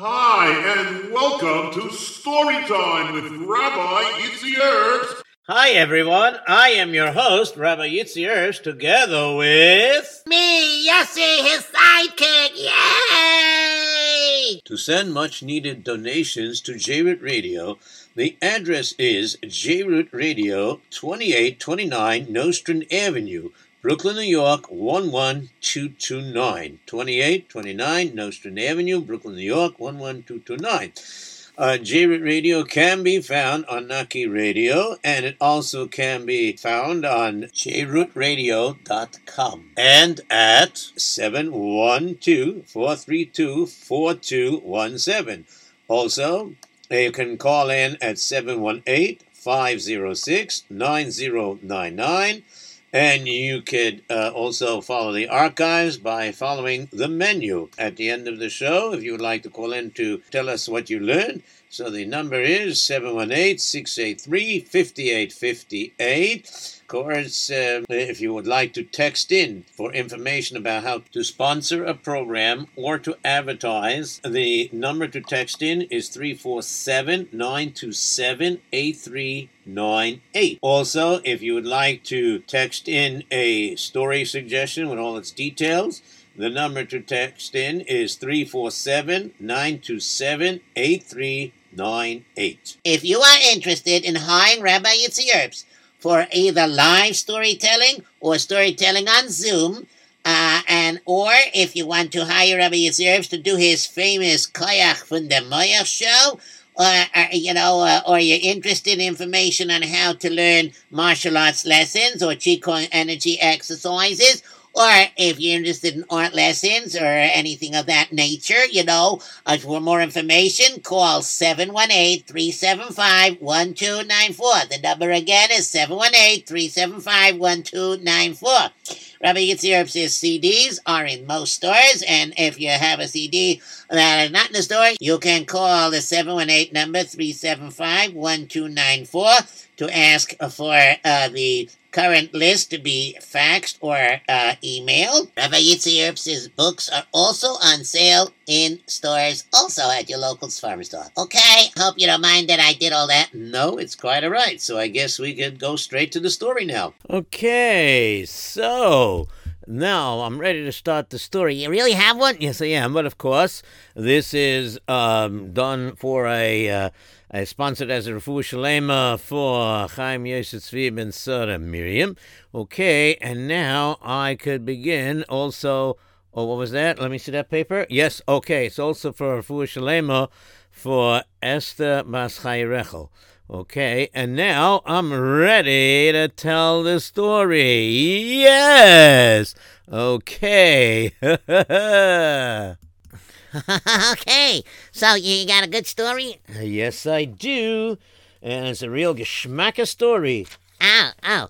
Hi, and welcome to Storytime with Rabbi Yitzy Erps. Hi, everyone. I am your host, Rabbi Yitzy Erps, together with... Me, Yossi, his sidekick. Yay! To send much needed donations to J-Root Radio, the address is J-Root Radio, 2829 Nostrand Avenue, Brooklyn, New York, 11229. 2829 Nostrand Avenue, Brooklyn, New York, 11229. Uh, J-Root Radio can be found on Naki Radio, and it also can be found on jrootradio.com and at 712-432-4217. Also, you can call in at 718-506-9099. And you could uh, also follow the archives by following the menu at the end of the show if you would like to call in to tell us what you learned. So the number is 718 683 5858. Course, uh, if you would like to text in for information about how to sponsor a program or to advertise, the number to text in is 347 927 8398. Also, if you would like to text in a story suggestion with all its details, the number to text in is 347 927 8398. If you are interested in hiring Rabbi Erps for either live storytelling or storytelling on Zoom, uh, and or if you want to hire Rabbi Yitzy to do his famous Koyach from the Moyach show, or, you know, uh, or you're interested in information on how to learn martial arts lessons or Qigong energy exercises, or if you're interested in art lessons or anything of that nature, you know, uh, for more information, call 718-375-1294. The number again is 718-375-1294. Rabbi Yitzy Erps's CDs are in most stores, and if you have a CD that is not in the store, you can call the 718 number 375-1294 to ask for uh, the current list to be faxed or uh, emailed. Rabbi Yitzy Erps's books are also on sale in stores, also at your local farmer store. Okay, hope you don't mind that I did all that. No, it's quite all right. So I guess we could go straight to the story now. Okay, so now I'm ready to start the story. You really have one? Yes, I am. But of course, this is um, done for a. Uh, I sponsored as a Refu Shalema for Chaim Yosef Tzvi Ben Sora Miriam. Okay, and now I could begin also. Oh, what was that? Let me see that paper. Yes, okay. It's also for Refu Shalema for Esther Bas Chayrechel. Okay, and now I'm ready to tell the story. Yes! Okay. okay, so you got a good story? yes, I do. And it's a real geschmacker story. Ow, ow.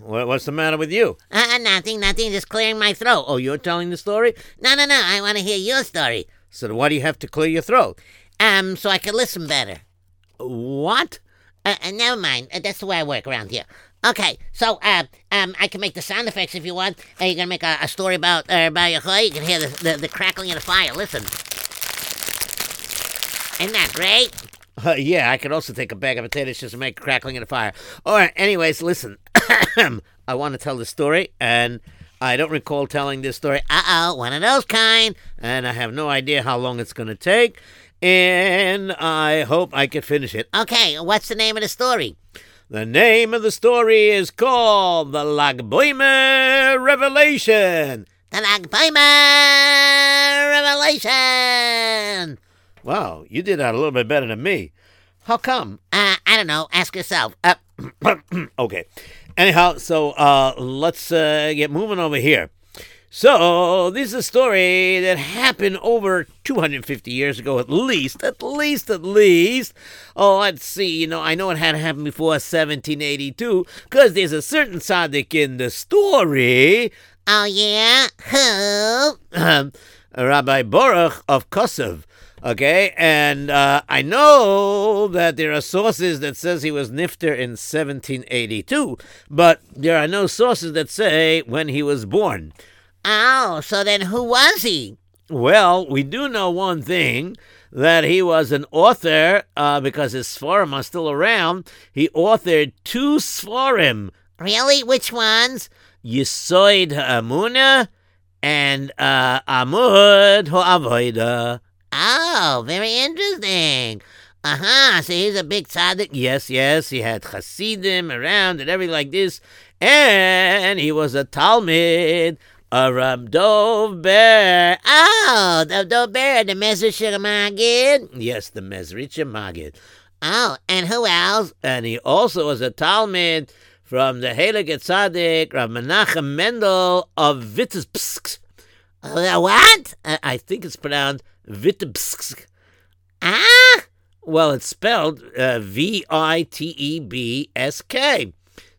What's the matter with you? Uh, nothing, nothing, just clearing my throat. Oh, you're telling the story? No, no, no, I want to hear your story. So why do you have to clear your throat? Um, so I can listen better. What? Uh, uh, never mind. Uh, that's the way I work around here. Okay, so uh, um, I can make the sound effects if you want. Uh, you're gonna make a, a story about uh, about your You can hear the, the the crackling of the fire. Listen. Isn't that great? Uh, yeah, I could also take a bag of potatoes just to make crackling in the fire. All right, anyways, listen. I want to tell the story, and I don't recall telling this story. Uh oh, one of those kind. and I have no idea how long it's going to take, and I hope I can finish it. Okay, what's the name of the story? The name of the story is called The Lagboimer Revelation. The Lagbimer Revelation. Wow, you did that a little bit better than me. How come? Uh, I don't know. Ask yourself. Uh, okay. Anyhow, so uh, let's uh, get moving over here. So, this is a story that happened over 250 years ago, at least, at least, at least. Oh, let's see, you know, I know it had happened before 1782, because there's a certain tzaddik in the story, oh yeah. Who? Rabbi Baruch of Kosov. Okay, and uh, I know that there are sources that says he was nifter in 1782, but there are no sources that say when he was born. Oh, so then who was he? Well, we do know one thing that he was an author uh, because his Sforim are still around. He authored two Sforim, Really? Which ones? Yisoid Ha'amuna and uh, Amud Ha'avoida. Oh, very interesting. Uh huh. So he's a big tzaddik. Yes, yes, he had Hasidim around and everything like this. And he was a Talmud, a Rab Dov Ber. Oh, the the bear, the Mezrich Magid. Yes, the Mezritcha Magid. Oh, and who else? And he also was a Talmud from the Heilige Tzaddik, Rav Menachem Mendel of Vitebsk. Uh, what? Uh, I think it's pronounced Vitebsk. Ah? Well, it's spelled uh, V I T E B S K.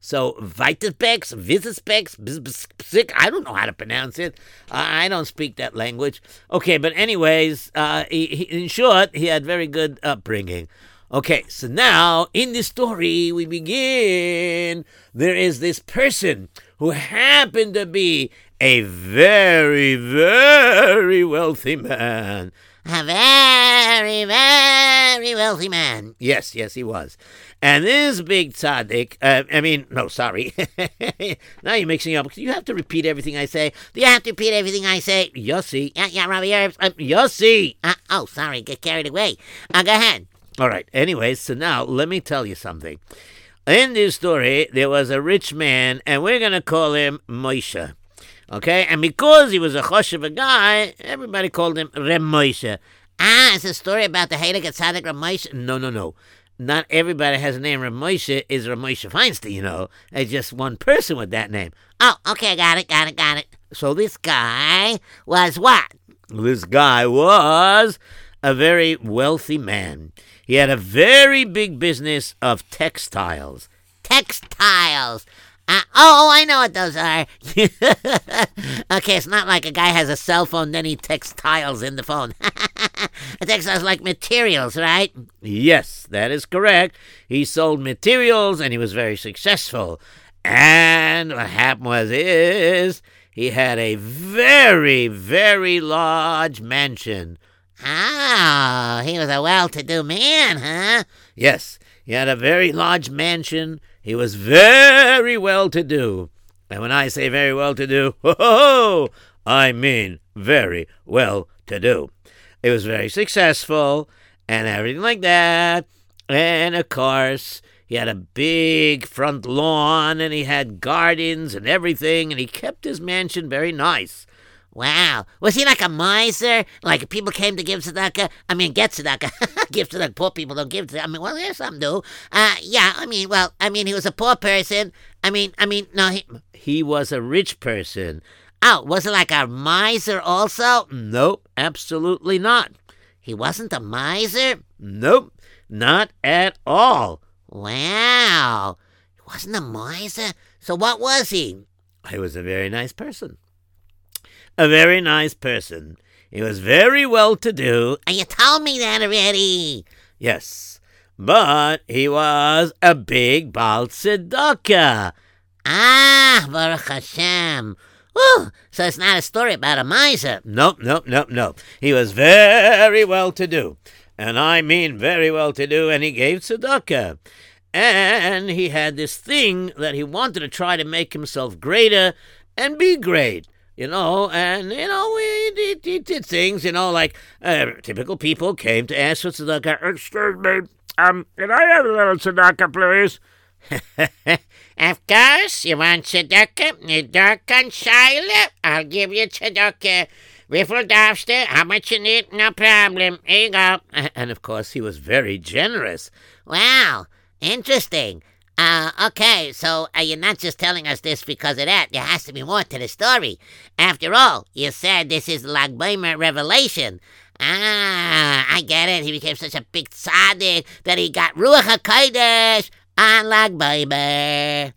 So Vitebsk, Bzbsk, I don't know how to pronounce it. I I don't speak that language. Okay, but anyways, uh, he, he, in short, he had very good upbringing. Okay, so now in this story we begin. There is this person who happened to be a very, very wealthy man. A very, very wealthy man. Yes, yes, he was. And this big tzaddik, uh, I mean, no, sorry. now you're mixing up. You have to repeat everything I say. Do you have to repeat everything I say? Yossi. Yeah, yeah, Robbie Erps. Um, Yossi. Uh, oh, sorry, get carried away. Uh, go ahead. All right. Anyways, so now let me tell you something. In this story, there was a rich man, and we're going to call him Moshe. Okay? And because he was a choshev a guy, everybody called him Reb Moshe. Ah, it's a story about the Heilige Tzaddik Ramesh. No, no, no. Not everybody has a name Ramosha is Ramosha Feinstein, you know. There's just one person with that name. Oh, okay, got it, got it, got it. So this Guy was what? this guy was a very wealthy man. He had a very big business of textiles. Textiles. Uh, oh, I know what those are. okay, it's not like a guy has a cell phone, then he textiles in the phone. textiles like materials, right? Yes, that is correct. He sold materials and he was very successful. And what happened was is he had a very, very large mansion. Oh, he was a well-to-do man, huh? Yes, he had a very large mansion. He was very well to do. And when I say very well to do, ho, ho, ho, I mean very well to do. It was very successful and everything like that. And of course, he had a big front lawn and he had gardens and everything, and he kept his mansion very nice. Wow. Was he like a miser? Like people came to give tzedakah? I mean, get tzedakah. give to the Poor people don't give tzedakah. I mean, well, there's some do. Uh, yeah, I mean, well, I mean, he was a poor person. I mean, I mean, no, he... He was a rich person. Oh, was it like a miser also? Nope, absolutely not. He wasn't a miser? Nope, not at all. Wow. He wasn't a miser? So what was he? He was a very nice person. A very nice person. He was very well to do. And you told me that already. Yes, but he was a big Baal Tzedakah. Ah, Baruch Hashem. Whew. So it's not a story about a miser. Nope, nope, nope, nope. He was very well to do. And I mean very well to do, and he gave tzedakah. And he had this thing that he wanted to try to make himself greater and be great. You know, and, you know, he, he, he did things, you know, like uh, typical people came to ask for tzedakah. Excuse me, um, can I have a little tzedakah, please? Of course, you want tzedakah? You dark on Shiloh? I'll give you tzedakah. Riffle Dobster, how much you need? No problem. Here you go. And of course, he was very generous. Wow, interesting. Uh, okay, so uh, you're not just telling us this because of that. There has to be more to the story. After all, you said this is Lag Baimer revelation. Ah, I get it. He became such a big tzaddik that he got Ruach HaKodesh on Lag Baimer.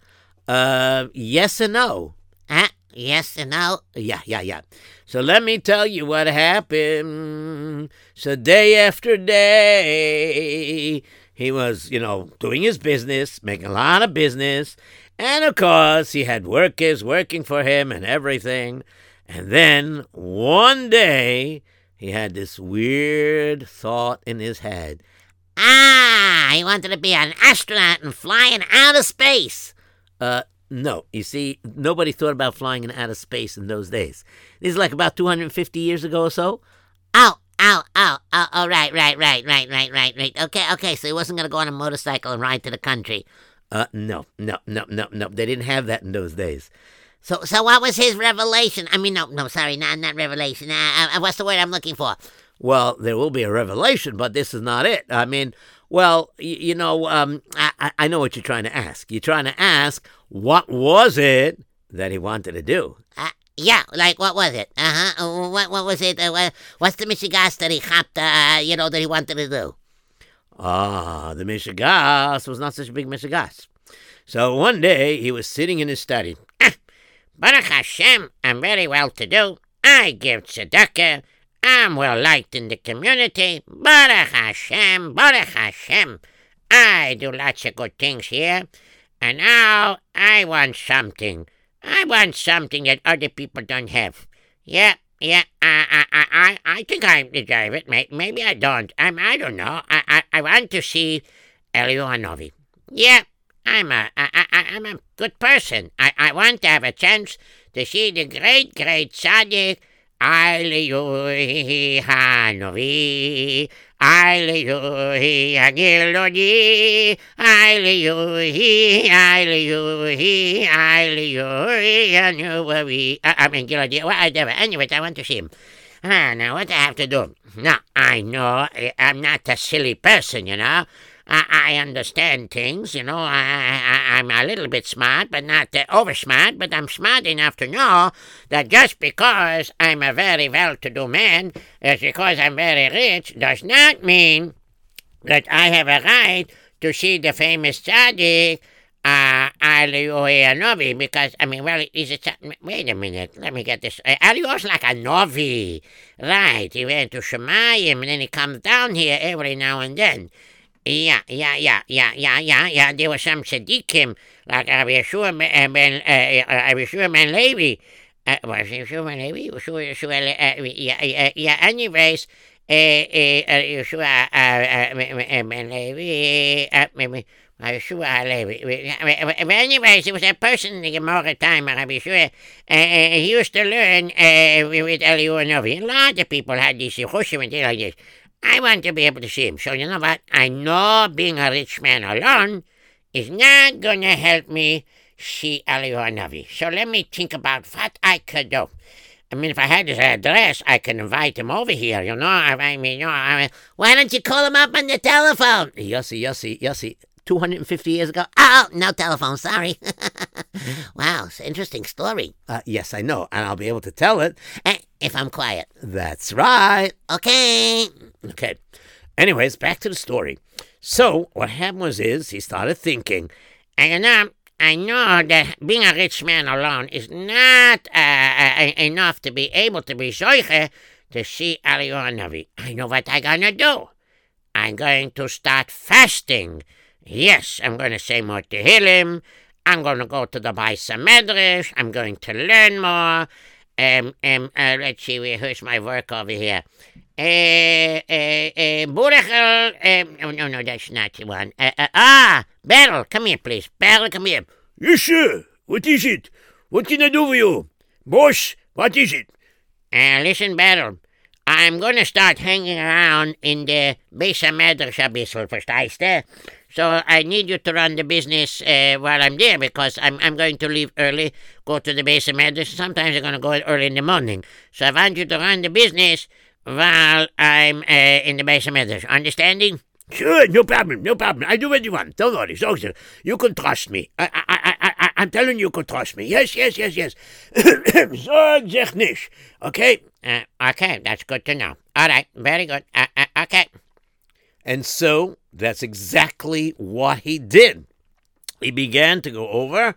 Uh, yes and no. Huh? Yes and no? Yeah, yeah, yeah. So let me tell you what happened. So day after day, he was, you know, doing his business, making a lot of business. And of course, he had workers working for him and everything. And then one day he had this weird thought in his head. Ah, he wanted to be an astronaut and fly in outer space. Uh, no, you see, nobody thought about flying in outer space in those days. This is like about 250 years ago or so. Oh, oh, oh, oh, oh, right, right, right, right, right, right, right. Okay, okay, so he wasn't going to go on a motorcycle and ride to the country. Uh, no, no, no, no, no. They didn't have that in those days. So, so what was his revelation? I mean, no, no, sorry, not not revelation. Uh, uh, what's the word I'm looking for? Well, there will be a revelation, but this is not it. I mean, well, y- you know, um, I, I- I know what you're trying to ask. You're trying to ask what was it that he wanted to do? Uh, yeah, like what was it? Uh huh. Uh, what what was it? Uh, what, what's the Michigas that he hopped? Uh, you know that he wanted to do. Ah, the Mishigas was not such a big Mishigas. So one day he was sitting in his study. Baruch Hashem, I'm very well to do. I give tzedakah. I'm well liked in the community. Baruch Hashem, Baruch Hashem. I do lots of good things here. And now I want something. I want something that other people don't have. Yeah, yeah, I, I, I, I, think I deserve it. May- Maybe I don't. I'm, I don't know. I, I, I want to see Elionovi. Yeah, I'm a, I, I, I'm a good person. I, I want to have a chance to see the great, great tzaddik, Eliyahu Hanovi, Eliyahu Hagilodi, Eliyahu, Eliyahu, Eliyahu Hanovi. I I mean, Gilodi, whatever. Anyways, I want to see him. Ah, now what I have to do? Now, I know I'm not a silly person, you know. I, I understand things, you know. I, I, I'm a little bit smart, but not uh, over smart, but I'm smart enough to know that just because I'm a very well to do man, just because I'm very rich, does not mean that I have a right to see the famous tzaddik, uh, Ali Novi, because, I mean, well, is it, wait a minute, let me get this. Uh, Alio's like a Novi, right? He went to Shemayim, and then he comes down here every now and then. Yeah, yeah, yeah, yeah, yeah, yeah, yeah. There were some tzaddikim, like Rabbi Yeshua Ben, ben uh, uh, Rabbi Yeshua Ben Levi. Uh, was Yeshua Ben Levi? Yeshua, Yeshua, uh, yeah, yeah. Anyways, uh, uh, Yeshua uh, uh, Ben Levi, uh. Yeshua Levi. Anyways, it was a person in the Gemara time, Rabbi Yeshua. Uh, uh, he used to learn uh, with Eliyahu Novi. A lot of people had these yichushim and things like this. I want to be able to see him. So you know what? I know being a rich man alone is not going to help me see Eliyahu Navi. So let me think about what I could do. I mean, if I had his address, I could invite him over here. You know, I, I mean, you know, I mean, why don't you call him up on the telephone? Yossi, Yossi, Yossi. 250 years ago? Oh, no telephone. Sorry. wow, it's an interesting story. Uh, yes, I know, and I'll be able to tell it. If I'm quiet. That's right. Okay. Okay. Anyways, back to the story. So what happened was is he started thinking, And you know, I know that being a rich man alone is not uh, uh, enough to be able to be zoiche to see Eliyahu Navi. I know what I'm gonna do. I'm going to start fasting. Yes, I'm going to say more to Tehillim. I'm going to go to the Baisa Medrash. I'm going to learn more. Um, um, uh, let's see, where- here's my work over here. Uh, uh, uh, Burechel, um, oh, no, no, that's not the one. Uh, uh, ah, Beryl, come here, please. Beryl, come here. Yes, sir. What is it? What can I do for you? Boss, what is it? Uh, listen, Beryl, I'm going to start hanging around in the Besa Medrash a bissel, verstehst du? So I need you to run the business uh, while I'm there because I'm, I'm going to leave early, go to the Medrash. Sometimes I'm going to go early in the morning. So I want you to run the business while I'm uh, in the Medrash. Understanding? Sure, no problem, no problem. I do what you want. Don't worry, so sir. You can trust me. I, I, I, I, I- I'm telling you, you can trust me. Yes, yes, yes, yes. Sorg sich nicht. Okay? Uh, okay, that's good to know. All right, very good. Uh, uh, okay. And so that's exactly what he did. He began to go over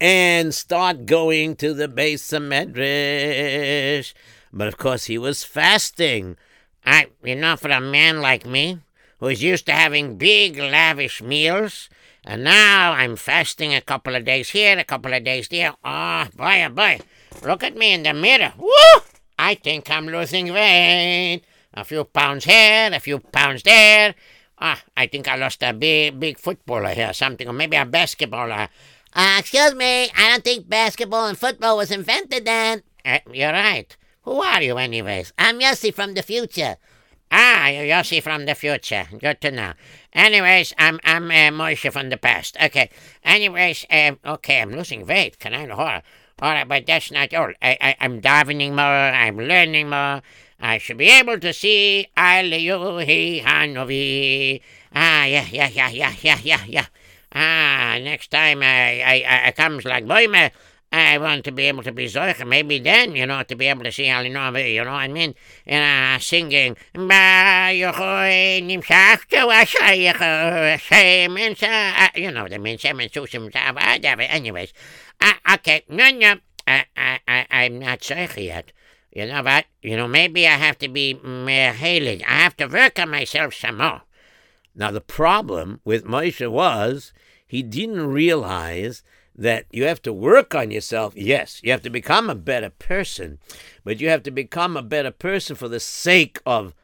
and start going to the base of Medrash. But of course, he was fasting. I, you know, for a man like me, who's used to having big, lavish meals, And now I'm fasting a couple of days here, a couple of days there. Oh, boy, oh boy. Look at me in the mirror. Woo! I think I'm losing weight. A few pounds here, a few pounds there. Ah, I think I lost a big, big footballer here, something, or maybe a basketballer. Uh, excuse me, I don't think basketball and football was invented then. Uh, you're right. Who are you, anyways? I'm Yossi from the future. Ah, you're Yossi from the future. Good to know. Anyways, I'm I'm uh, Moshe from the past. Okay. Anyways, um, okay, I'm losing weight. Can I horror? All right, but that's not all. I, I I'm davening more. I'm learning more. I should be able to see Aliyuhi Hanovi. Ah, yeah, yeah, yeah, yeah, yeah, yeah, yeah. Ah, next time I I, I comes like Boime, I want to be able to be Zoicha. Maybe then, you know, to be able to see Alinovi, you know what I mean? And uh, singing, Ba Yochoi Nimshachta Washayecha Shemen Sa, you know, the mean Shemen Susim anyways. Uh, okay, no, no, I, I, I, I'm not Zoicha yet. You know what? You know, maybe I have to be more Mehalig. I have to work on myself some more. Now, the problem with Moshe was he didn't realize that you have to work on yourself. Yes, you have to become a better person, but you have to become a better person for the sake of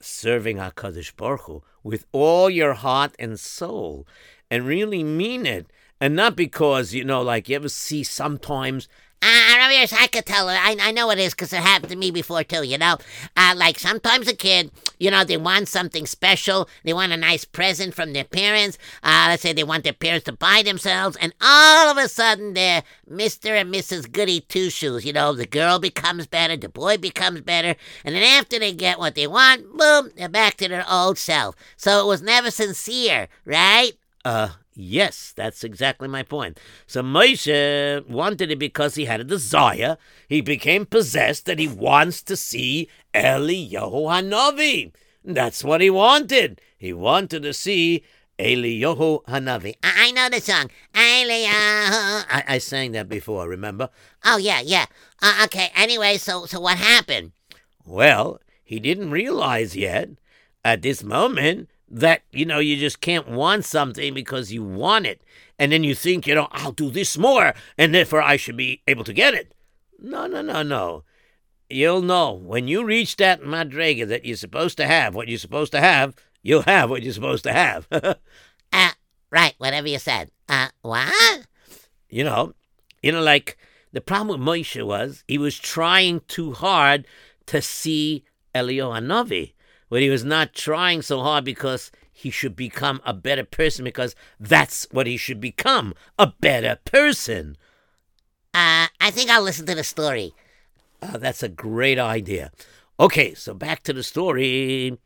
serving HaKadosh Baruch Hu with all your heart and soul and really mean it. And not because, you know, like you ever see sometimes uh, I could tell. I, I know it is because it happened to me before, too, you know? Uh, like sometimes a kid, you know, they want something special. They want a nice present from their parents. Uh, let's say they want their parents to buy themselves. And all of a sudden, they're Mr. and Mrs. Goody Two Shoes. You know, the girl becomes better, the boy becomes better. And then after they get what they want, boom, they're back to their old self. So it was never sincere, right? Uh, Yes, that's exactly my point. So Moshe wanted it because he had a desire. He became possessed that he wants to see Eliyahu Hanavi. That's what he wanted. He wanted to see Eliyahu Hanavi. I, I know the song. Eliyahu. I, I sang that before, remember? Oh, yeah, yeah. Uh, okay, anyway, so, so what happened? Well, he didn't realize yet, at this moment, that you know you just can't want something because you want it. And then you think you know i'll do this more and therefore i should be able to get it. No no no no. You'll know when you reach that madrega that you're supposed to have what you're supposed to have you'll have what you're supposed to have. Uh right whatever you said. Uh what? You know you know like the problem with Moshe was he was trying too hard to see Elio Hanavi but he was not trying so hard because he should become a better person because that's what he should become a better person. Uh, I think I'll listen to the story. Uh, that's a great idea. Okay, so back to the story.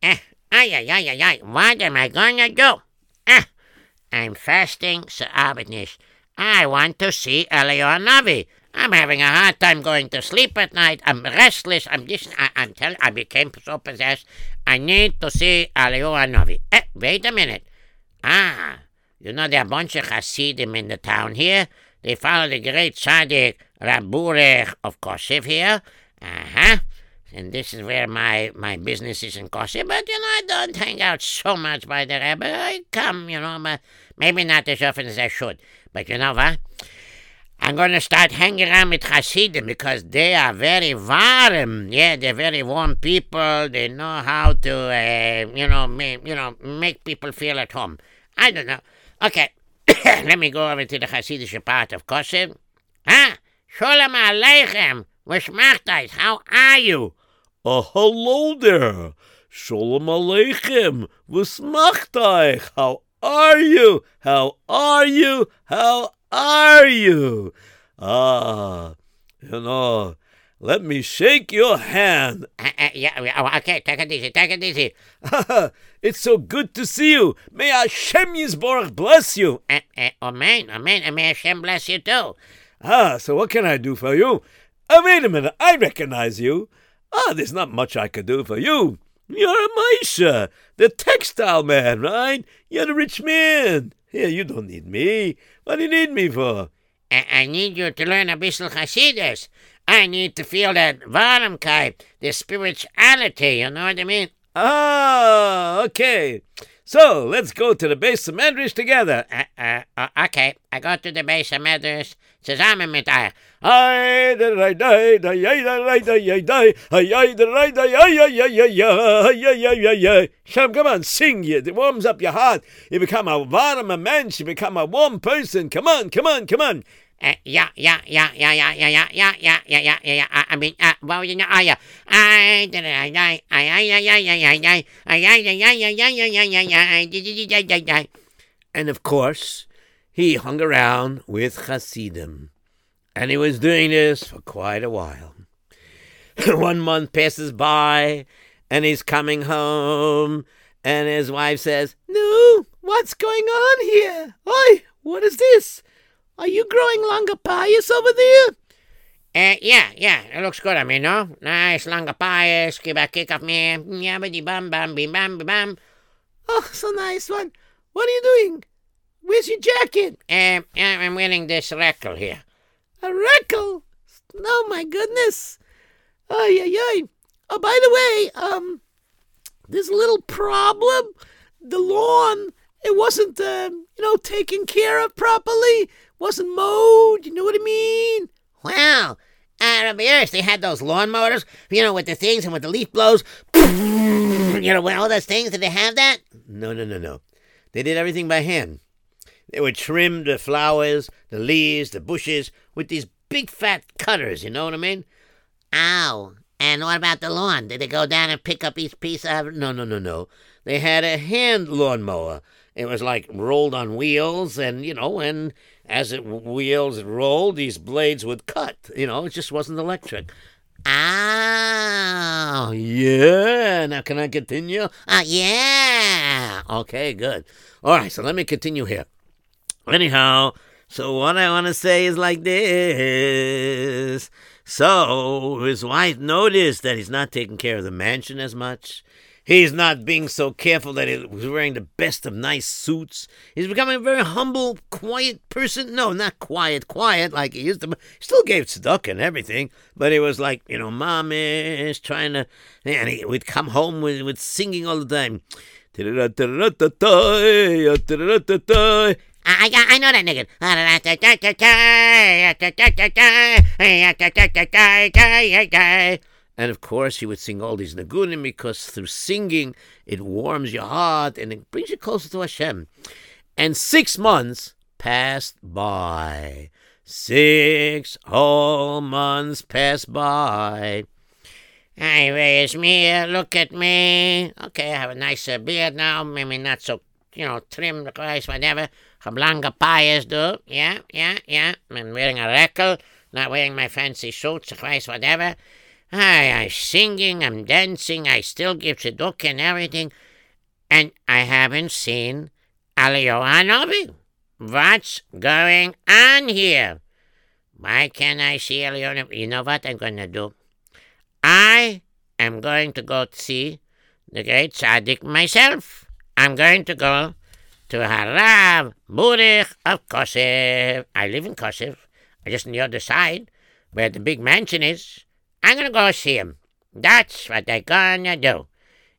Eh, ay, ay, ay, ay, ay. What am I going to do? Eh, I'm fasting, Sir Abednish. I want to see Eliyahu Navi. I'm having a hard time going to sleep at night. I'm restless. I'm just, I, am telling, I became so possessed. I need to see Eliyahu Novi. Eh, wait a minute. Ah, you know there are a bunch of Hasidim in the town here. They follow the great tzaddik Raburech of Koshev here. Uh-huh. And this is where my, my business is in Koshev. But, you know, I don't hang out so much by the Rebbe. I come, you know, maybe not as often as I should. But you know what? I'm going to start hanging around with Hasidim because they are very warm. Yeah, they're very warm people. They know how to, uh, you know, make, you know, make people feel at home. I don't know. Okay, let me go over to the Hasidic part of Kosev. Huh? Shalom Aleichem. Wishmachtais. How are you? Uh, hello there. Shalom Aleichem. Wishmachtais. How are you? How are you? How are you? Ah, you know, let me shake your hand. Uh, uh, yeah, okay, take it easy, take it easy. it's so good to see you. May Hashem Yisborach bless you. Uh, uh, amen, amen, and may Hashem bless you too. Ah, so what can I do for you? Oh, wait a minute, I recognize you. Ah, there's not much I could do for you. You're a Maisha, the textile man, right? You're the rich man. Here, you don't need me. What do you need me for? I, I need you to learn a bisschen Hasidus. I need to feel that Warmkeit, the spirituality, you know what I mean? Ah, okay. So let's go to the base of Medrash together. Uh, uh, uh, okay, I go to the base of Medrash. Zusammen mit euch. Ay, da da da da ya da da da ya da ay da da da ya ya ya ya ya ya ya ya ya. Shem, come on, sing you. It warms up your heart. You become a warm a mensch. You become a warm person. Come on, come on, come on. Uh, yeah, yeah, yeah, yeah, yeah, yeah, yeah, yeah, yeah, yeah, yeah, yeah, yeah. I, I mean, uh, what was it? Oh, yeah. I, da, da, da, I, I, I, I, I, I, I, I, I, I, I, I, I, I, I, I, And of course, he hung around with Hasidim. And he was doing this for quite a while. One month passes by, and he's coming home, and his wife says, No, what's going on here? Oi, what is this? Are you growing longer pious over there? Uh, yeah, yeah, it looks good on me, no? Nice, longer pious, give a kick of me, yabbity bum bim bam bim bam. Oh, so nice one. What are you doing? Where's your jacket? Um, I'm wearing this reckle here. A reckle? Oh my goodness. Ay, ay, ay. Oh, by the way, um, there's a little problem. The lawn, it wasn't, um, you know, taken care of properly. Wasn't mowed. You know what I mean? Wow. Uh, Rabbi Erps, they had those lawn motors, you know, with the things and with the leaf blows. You know, with all those things. Did they have that? No, no, no, no. They did everything by hand. They would trim the flowers, the leaves, the bushes with these big fat cutters, you know what I mean? Ow. And what about the lawn? Did they go down and pick up each piece of No, no, no, no. They had a hand lawnmower. It was like rolled on wheels, and, you know, and as it wheels rolled, these blades would cut. You know, it just wasn't electric. Ow. Yeah. Now, can I continue? Uh, yeah. Okay, good. All right, so let me continue here. Anyhow, so what I want to say is like this. So his wife noticed that he's not taking care of the mansion as much. He's not being so careful that he's wearing the best of nice suits. He's becoming a very humble, quiet person. No, not quiet, quiet like he used to. Still gave tzedakah and everything, but he was like, you know, mom is trying to, and he would come home with, with singing all the time. I, I, I know that nigun. And of course, he would sing all these nagunim because through singing, it warms your heart and it brings you closer to Hashem. And six months passed by. Six whole months passed by. Hey, where's me? Look at me. Okay, I have a nice uh, beard now. Maybe not so, you know, trim, nice, whatever. Longer pies, do. Yeah, yeah, yeah. I'm wearing a reckle, not wearing my fancy suits, Christ, whatever. I, I'm singing, I'm dancing, I still give tzedukah and everything, and I haven't seen Eliyahu What's going on here? Why can't I see Eliyahu You know what I'm going to do? I am going to go see the great tzaddik myself. I'm going to go to Harav Murich of Kosev. I live in Kosev, just on the other side where the big mansion is. I'm going to go see him. That's what I'm going to do.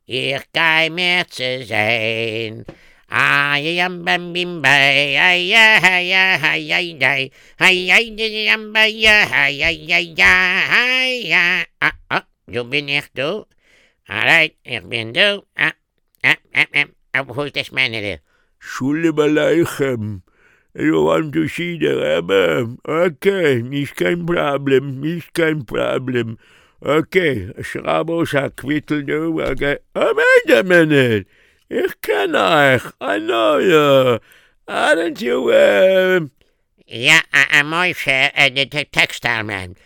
Ich gehe mir zu sehen. Ayam bam bim bay, ayah, ayah, ayah, day, ayah, yam bay, ayah, ayah, ayah, ah, du bin ich du? All right, ich bin du. Ah, ah, ah, ah, who's this man here? Shulim Aleichem. You want to see the Rebbe? Okay, nicht kein Problem, nicht kein Problem. Okay, schraub aus a Quittel, du, okay. Oh, wait a minute. Ich kenn euch. I know you. Aren't you, uh... Yeah, I, I'm Moshe, uh, the te- textile man.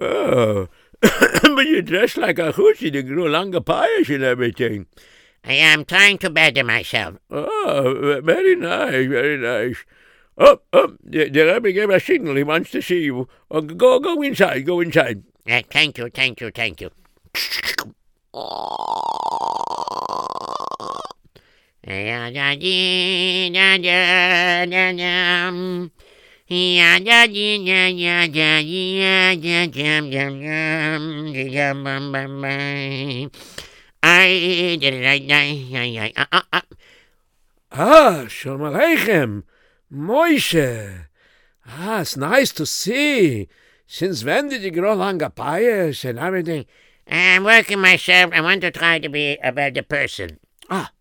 Oh, but you dress like a hussy, you grow longer pious and everything. I am trying to better myself. Oh, very nice, very nice. Oh, oh, the, the Rebbe gave a signal. He wants to see you. Oh, go, go inside. Go inside. Uh, thank you, thank you, thank you. I did it I I I I. Ah, Shalom Aleichem. Moishe. Ah, it's nice to see. Since when did you grow longer pious and everything? I'm working myself. I want to try to be a better person. Ah,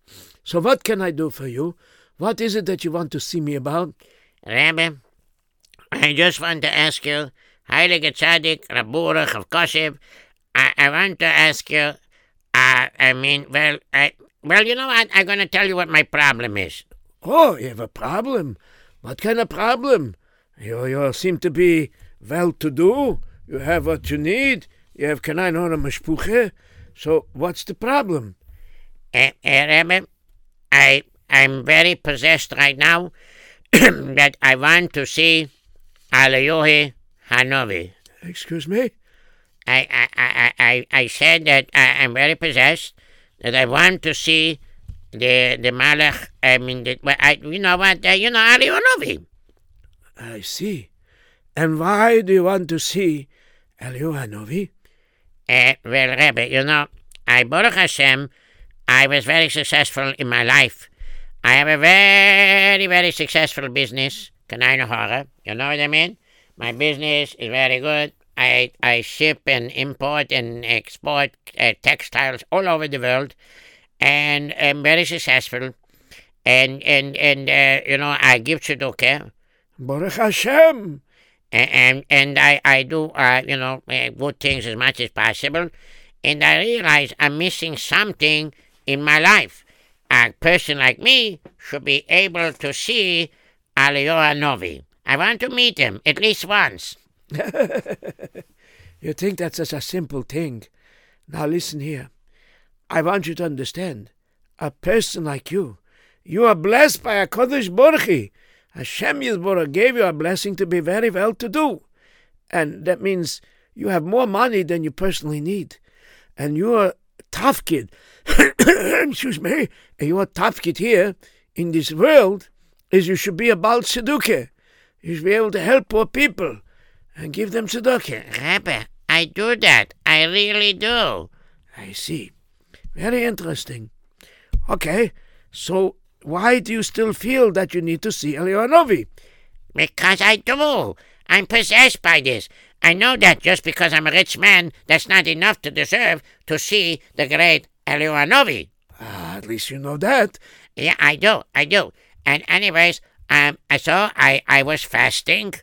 so what can I do for you? What is it that you want to see me about? Rabbi, I just want to ask you, Heilige Tzaddik, Raburach of Koshev, I, I want to ask you, uh, I mean, well, I, well, you know what? I'm going to tell you what my problem is. Oh, you have a problem? What kind of problem? You, you seem to be well to do. You have what you need. You have Hora Mashpuche. So what's the problem? Uh, uh, I, I'm very possessed right now that I want to see Alayohi Hanovi. Excuse me? I, I, I, I, I said that I, I'm very possessed, that I want to see the the Malach. I mean, the, I, you know what? Uh, you know Ali Hanovi. I see. And why do you want to see Eliyahu Uh, well, Rebbe, you know, I, Baruch Hashem, I was very successful in my life. I have a very, very successful business, Kanai Horror. You know what I mean? My business is very good. I, I ship and import and export uh, textiles all over the world, and I'm very successful. And, and, and uh, you know, I give tzedukah, Baruch Hashem. and and I I do uh, you know uh, good things as much as possible, and I realize I'm missing something in my life. A person like me should be able to see Aliora Novi. I want to meet him at least once. You think that's such a simple thing. Now listen here. I want you to understand. A person like you, you are blessed by a Kodesh Baruch Hashem Yisborah gave you a blessing to be very well to do. And that means you have more money than you personally need. And you're a tafkid. Excuse me. And you're a tafkid here in this world is you should be a Baal Tzedukah. You should be able to help poor people and give them tzedakah. Rebbe, I do that. I really do. I see. Very interesting. Okay, so why do you still feel that you need to see Elianovi? Because I do. I'm possessed by this. I know that just because I'm a rich man, that's not enough to deserve to see the great Elianovi. Ah, at least you know that. Yeah, I do. I do. And anyways, um, so I, I was fasting.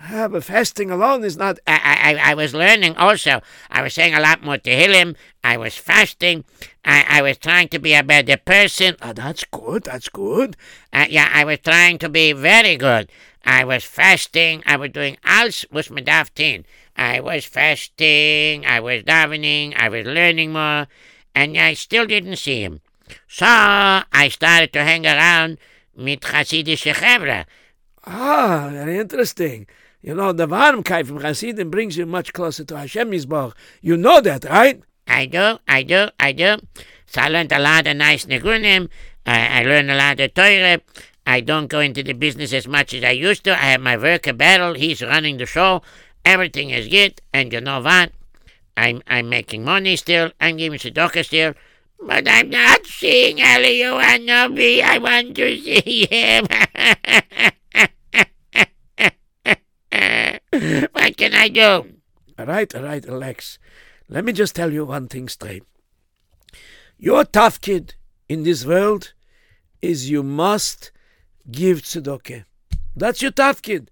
Ah, but fasting alone is not. I, I, I was learning also. I was saying a lot more to him. I was fasting. I, I was trying to be a better person. Ah, that's good. That's good. Uh, yeah, I was trying to be very good. I was fasting. I was doing alles was medaftin. I was fasting. I was davening. I was learning more, and I still didn't see him. So I started to hang around mit Hasidische Chevra. Ah, very interesting. You know, the Varmkeit from Hasidim brings you much closer to Hashem Yisborach. You know that, right? I do, I do, I do. So I learned a lot of nice nigunim. I, I learned a lot of Torah. I don't go into the business as much as I used to. I have my worker battle. He's running the show. Everything is good. And you know what? I'm I'm making money still. I'm giving tzedakah still. But I'm not seeing Eliyahu Hanavi. I want to see him. what can I do? All right, all right, Alex. Let me just tell you one thing straight. Your tafkid in this world is you must give tzedakah. That's your tafkid.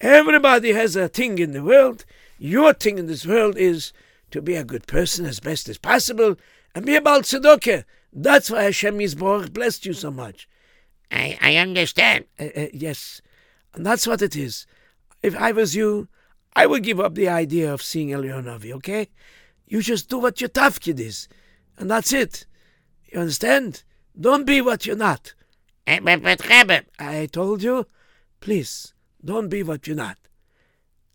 Everybody has a thing in the world. Your thing in this world is to be a good person as best as possible and be about tzedakah. That's why Hashem Yisborach blessed you so much. I, I understand. Uh, uh, yes, and that's what it is. If I was you, I would give up the idea of seeing Elyonavi, okay? You just do what your tafkid is, and that's it. You understand? Don't be what you're not. I told you, please, don't be what you're not.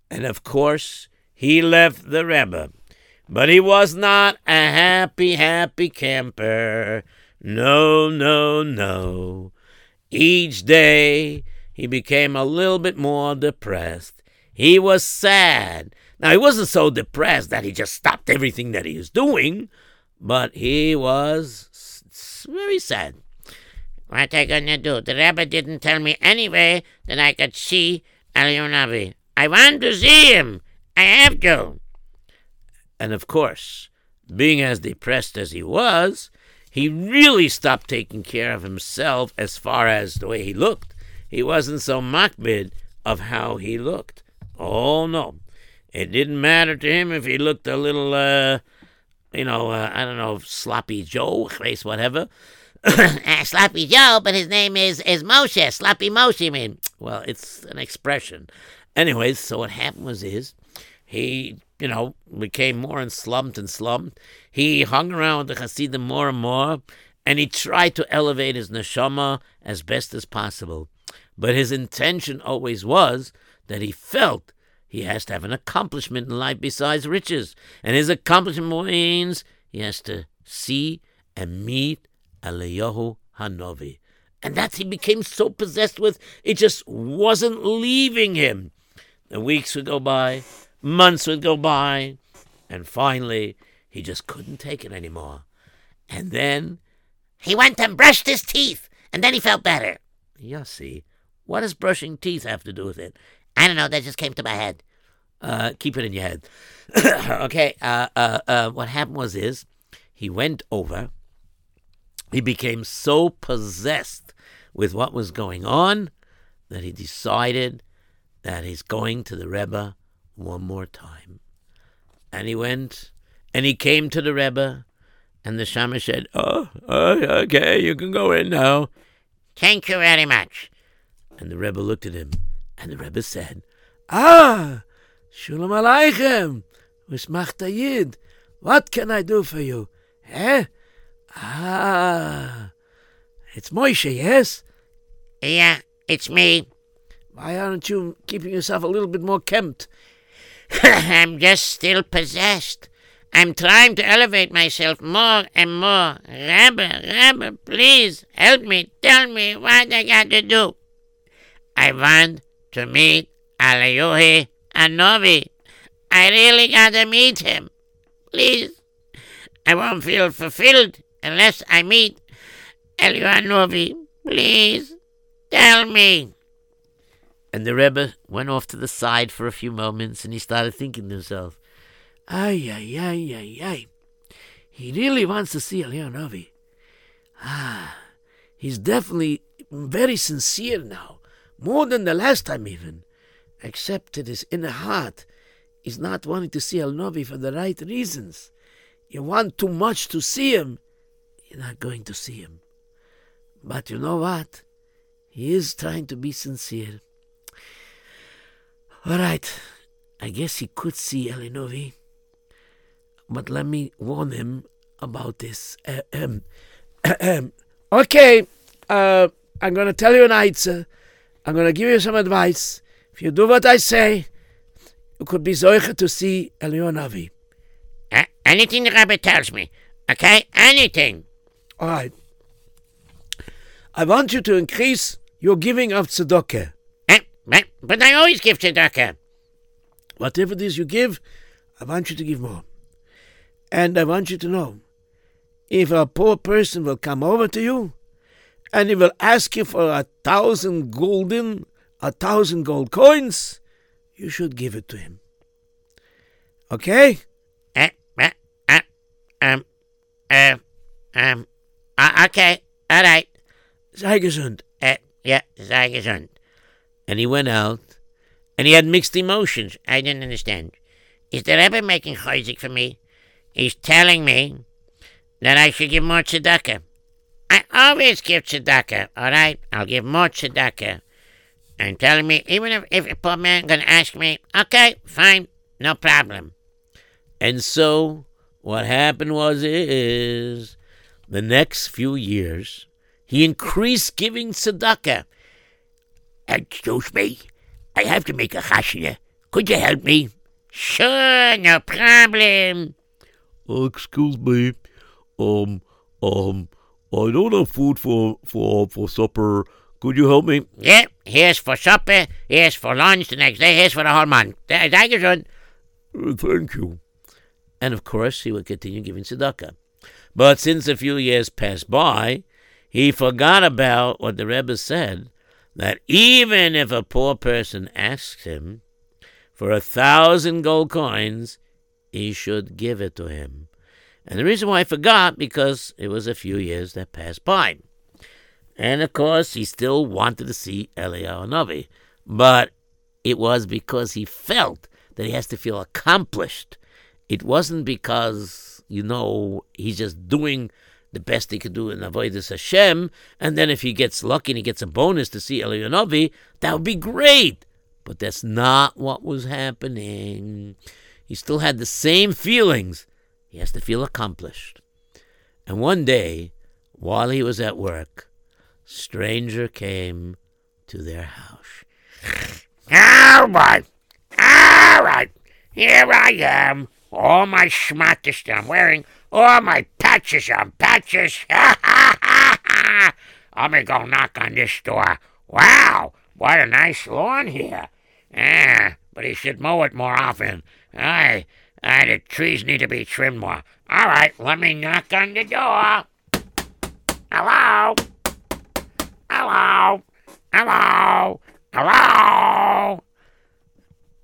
And of course, he left the Rebbe. But he was not a happy, happy camper. No, no, no. Each day he became a little bit more depressed. He was sad. Now, he wasn't so depressed that he just stopped everything that he was doing, but he was very sad. What I gonna do? The Rebbe didn't tell me anyway that I could see Elionavi. I want to see him. I have to. And of course, being as depressed as he was, he really stopped taking care of himself as far as the way he looked. He wasn't so makbid of how he looked. Oh, no. It didn't matter to him if he looked a little, uh, you know, uh, I don't know, sloppy Joe, face, whatever. Ah, Sloppy Joe, but his name is, is Moshe. Sloppy Moshe, I mean. Well, it's an expression. Anyways, so what happened was is he, you know, became more and slumped and slumped. He hung around with the Hasidim more and more, and he tried to elevate his neshama as best as possible. But his intention always was that he felt he has to have an accomplishment in life besides riches. And his accomplishment means he has to see and meet Eliyahu Hanovi. And that he became so possessed with, it just wasn't leaving him. The weeks would go by, months would go by, and finally he just couldn't take it anymore. And then, He went and brushed his teeth, and then he felt better. Yossi, what does brushing teeth have to do with it? I don't know, that just came to my head. Uh, keep it in your head. okay. Uh, uh, uh, what happened was is he went over. He became so possessed with what was going on that he decided that he's going to the Rebbe one more time. And he went, and he came to the Rebbe, and the Shamash said, "Oh, oh, okay, you can go in now." Thank you very much. And the Rebbe looked at him, and the Rebbe said, Ah, Shulam Aleichem. Usmachta Yid. What can I do for you? Eh? Ah, it's Moshe, yes? Yeah, it's me. Why aren't you keeping yourself a little bit more kempt? I'm just still possessed. I'm trying to elevate myself more and more. Rabbi, Rabbi, please help me. Tell me what I got to do. I want to meet Eliyahu Hanovi. I really got to meet him. Please. I won't feel fulfilled unless I meet Elianovi. Please. Tell me. And the Rebbe went off to the side for a few moments and he started thinking to himself, Ay, ay, ay, ay, ay. He really wants to see Leonovi. Ah, he's definitely very sincere now, more than the last time even. Except that his inner heart is not wanting to see Elnovi for the right reasons. You want too much to see him, you're not going to see him. But you know what? He is trying to be sincere. All right, I guess he could see Elinovi. But let me warn him about this. Uh, um, okay, uh, I'm going to tell you an answer. I'm going to give you some advice. If you do what I say, you could be zoicha to see Elionavi. Uh, anything the Rabbi tells me. Okay? Anything. All right. I want you to increase your giving of tzedakah. Uh, but, but I always give tzedakah. Whatever it is you give, I want you to give more. And I want you to know if a poor person will come over to you and he will ask you for a thousand golden, a thousand gold coins, you should give it to him. Okay? Uh, uh, uh, um, uh, um, uh, okay. All right. Sei gesund. Yeah, sei gesund. and he went out, and he had mixed emotions. I didn't understand. Is the Rebbe making chayzik for me? He's telling me that I should give more tzedakah. I always give tzedakah, all right? I'll give more tzedakah. And telling me, even if, if a poor man gonna ask me, okay, fine, no problem. And so what happened was is the next few years he increased giving tzedakah. Excuse me, I have to make a chashna. Could you help me? Sure, no problem. Uh, excuse me. Um, um, I don't have food for, for, for supper. Could you help me? Yeah, here's for supper, here's for lunch the next day, here's for the whole month. Thank you, son. Uh, thank you. And of course, he would continue giving tzedakah. But since a few years passed by, he forgot about what the Rebbe said that even if a poor person asks him for a thousand gold coins, he should give it to him. And the reason why I forgot because it was a few years that passed by. And of course, he still wanted to see Eliyahu Navi, but it was because he felt that he has to feel accomplished. It wasn't because you know he's just doing the best he could do in Avodah Hashem, and then if he gets lucky and he gets a bonus to see Eliyahu that would be great. But that's not what was happening. He still had the same feelings. He has to feel accomplished. And one day, while he was at work, stranger came to their house. All right. All right. Here I am. All my schmattest I'm wearing. All my patches on patches. Ha ha ha ha. I'm gonna go knock on this door. Wow, what a nice lawn here. Yeah, but he should mow it more often. Aye, aye, the trees need to be trimmed more. All right, let me knock on the door. Hello? Hello? Hello? Hello?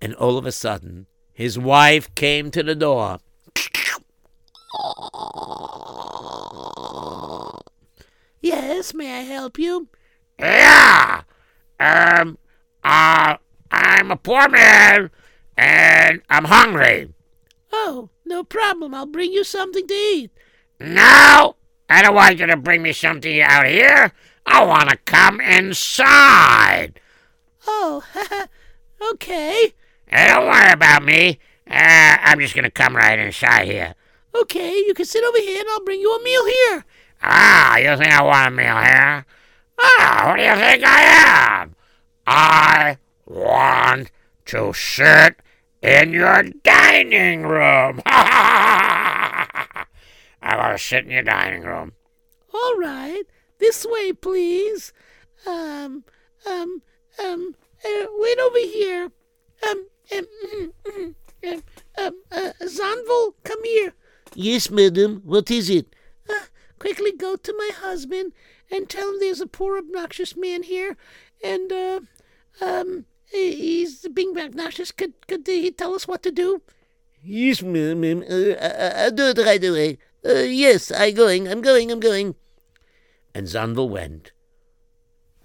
And all of a sudden, his wife came to the door. Yes, may I help you? Yeah. Um, uh, I'm a poor man and I'm hungry. Oh, no problem. I'll bring you something to eat. No, I don't want you to bring me something out here. I want to come inside. Oh, okay. Hey, don't worry about me. Uh, I'm just going to come right inside here. Okay, you can sit over here and I'll bring you a meal here. Ah, you think I want a meal here? Ah, who do you think I am? I want to sit in your dining room. I want to sit in your dining room. All right, this way, please. Um, um, um, uh, wait over here. Um, um, mm, mm, um, um, uh, Zanvil, come here. Yes, madam. What is it? Uh, quickly go to my husband and tell him there's a poor obnoxious man here, and uh, um, he's being obnoxious. Could could he tell us what to do? Yes, ma'am. ma'am. Uh, I, I'll do it right away. Uh, yes, I'm going. I'm going. I'm going. And Zandel went.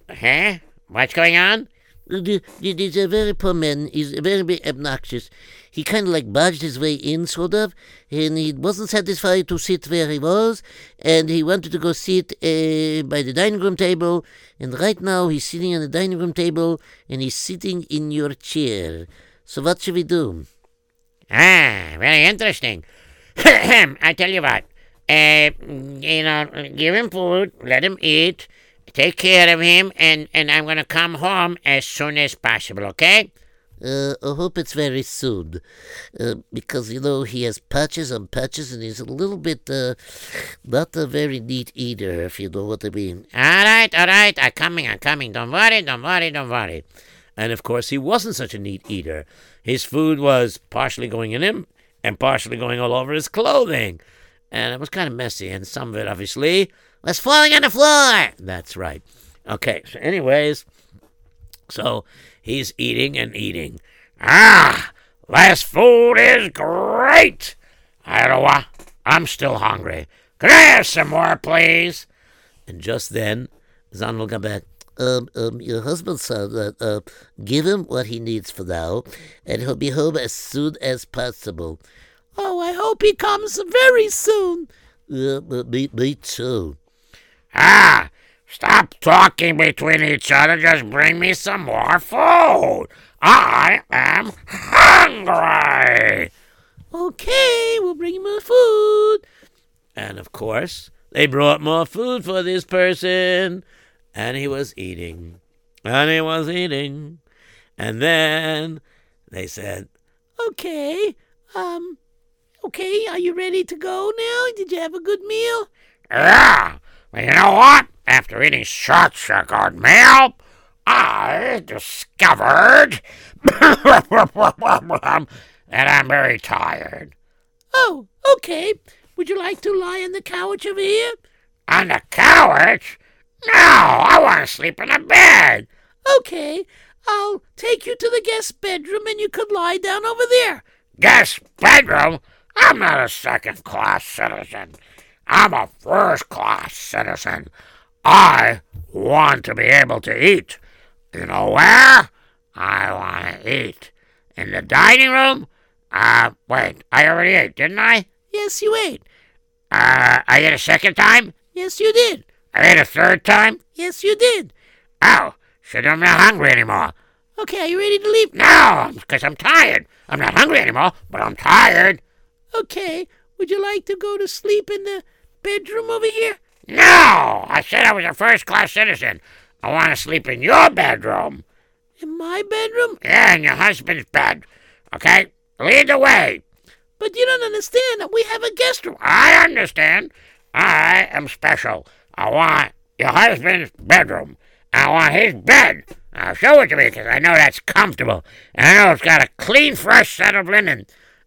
Huh? What's going on? Uh, the- the- There's a very poor man. He's very bit obnoxious. He kind of like barged his way in, sort of, and he wasn't satisfied to sit where he was, and he wanted to go sit uh, by the dining room table. And right now he's sitting on the dining room table, and he's sitting in your chair. So what should we do? Ah, very interesting. I tell you what, uh, you know, give him food, let him eat, take care of him, and, and I'm going to come home as soon as possible, okay? Uh, I hope it's very soon, uh, because you know he has patches on patches, and he's a little bit uh, not a very neat eater, if you know what I mean. All right, all right, I'm coming, I'm coming. Don't worry, don't worry, don't worry. And of course, he wasn't such a neat eater. His food was partially going in him and partially going all over his clothing. And it was kind of messy, and some of it, obviously, Was falling on the floor. That's right. Okay, so, anyways, so he's eating and eating. Ah, this food is great. I don't know what. I'm still hungry. Can I have some more, please? And just then, Zandel got back. Um, um, your husband said that uh, give him what he needs for now, and he'll be home as soon as possible. Oh, I hope he comes very soon. Uh, me, me too. Ah, stop talking between each other. Just bring me some more food. I am hungry. Okay, we'll bring you more food. And of course, they brought more food for this person. And he was eating. And he was eating. And then they said, Okay, um, okay, are you ready to go now? Did you have a good meal? Yeah, but you know what? After eating such a good meal, I discovered that I'm very tired. Oh, okay. Would you like to lie on the couch over here? On the couch? No, I want to sleep in a bed. Okay, I'll take you to the guest bedroom and you could lie down over there. Guest bedroom? I'm not a second class citizen. I'm a first class citizen. I want to be able to eat. You know where? I want to eat. In the dining room? Uh, wait, I already ate, didn't I? Yes, you ate. Uh, I ate a second time? Yes, you did. I ate a third time? Yes, you did. Oh, so I'm not hungry anymore. Okay, are you ready to leave? No, because I'm tired. I'm not hungry anymore, but I'm tired. Okay, would you like to go to sleep in the bedroom over here? No, I said I was a first class citizen. I want to sleep in your bedroom. In my bedroom? Yeah, in your husband's bed. Okay? Lead the way. But you don't understand that we have a guest room. I understand. I am special. I want your husband's bedroom. I want his bed. Now show it to me because I know that's comfortable. And I know it's got a clean, fresh set of linen.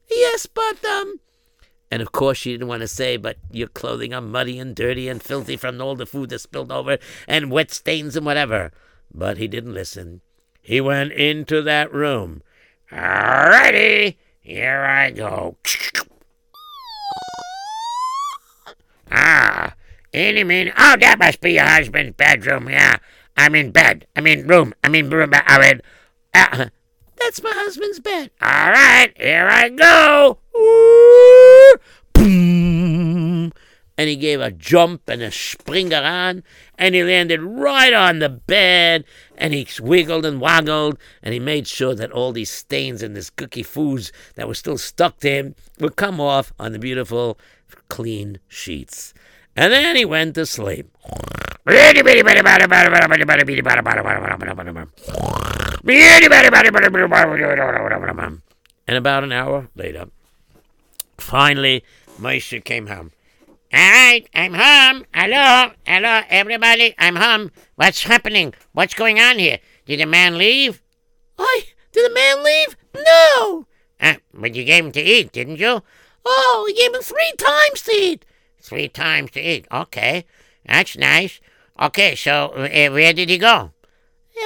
Yes, but, um, And of course, she didn't want to say, but your clothing are muddy and dirty and filthy from all the food that's spilled over and wet stains and whatever. But he didn't listen. He went into that room. Alrighty, here I go. Ah, any mean? Oh, that must be your husband's bedroom. Yeah, I'm in bed. I mean room. I mean room. I mean. Uh, that's my husband's bed. all right, here I go. Boom! And he gave a jump and a spring around, and he landed right on the bed, and he wiggled and waggled, and he made sure that all these stains and this cookie foods that were still stuck to him would come off on the beautiful, clean sheets. And then he went to sleep. And about an hour later, finally, Moshe came home. All right, I'm home. Hello, hello, everybody. I'm home. What's happening? What's going on here? Did the man leave? I, did the man leave? No. Uh, but you gave him to eat, didn't you? Oh, we gave him three times to eat. Three times to eat. Okay, that's nice. Okay, so uh, where did he go?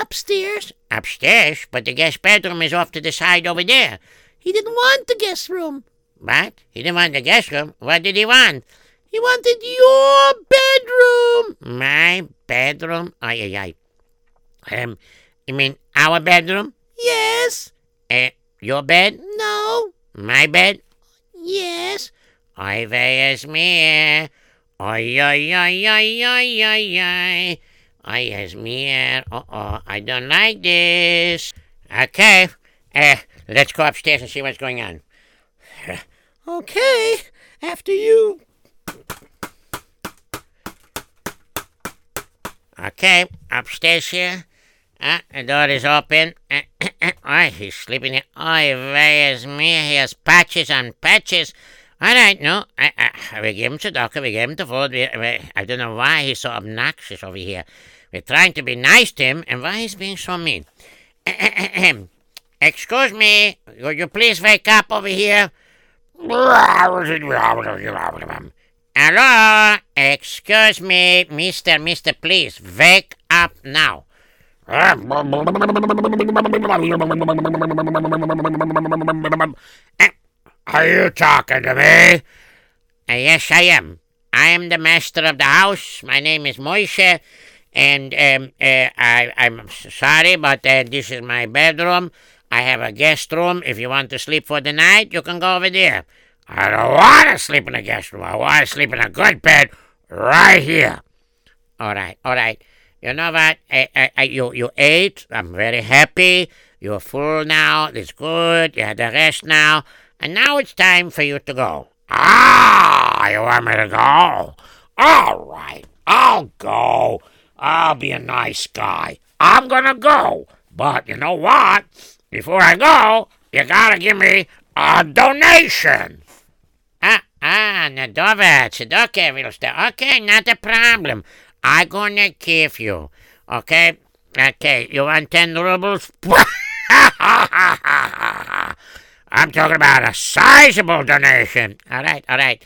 Upstairs. Upstairs, but the guest bedroom is off to the side over there. He didn't want the guest room. What? He didn't want the guest room. What did he want? He wanted your bedroom. My bedroom? Ay, ay, ay. Um, you mean our bedroom? Yes. Uh, your bed? No. My bed? Yes. Weh is mir. Oi, oi, oi, oi, oi, oi, oi. Oi, is mir. Uh-oh, I don't like this. Okay, uh, let's go upstairs and see what's going on. Okay. After you. Okay, upstairs here. Ah, the door is open. Oi, he's sleeping here. Weh is mir. He has patches on patches. All right, no, I, I, we give him to doctor, we give him the food. We, we, I don't know why he's so obnoxious over here. We're trying to be nice to him, and why he's being so mean. Excuse me, would you please wake up over here? Hello, excuse me, Mister, Mister, please wake up now. Are you talking to me? Uh, yes, I am. I am the master of the house. My name is Moishe, and um, uh, I, I'm sorry, but uh, this is my bedroom. I have a guest room. If you want to sleep for the night, you can go over there. I don't want to sleep in a guest room. I want to sleep in a good bed right here. All right, all right. You know what? I, I, I, you, you ate. I'm very happy. You're full now. It's good. You had a rest now. And now it's time for you to go. Ah, you want me to go? All right, I'll go. I'll be a nice guy. I'm gonna go. But you know what? Before I go, you gotta give me a donation. Ah, ah, Nadovec, okay. Okay, not a problem. i gonna give you. Okay? Okay, you want 10 rubles? I'm talking about a sizable donation. All right, all right.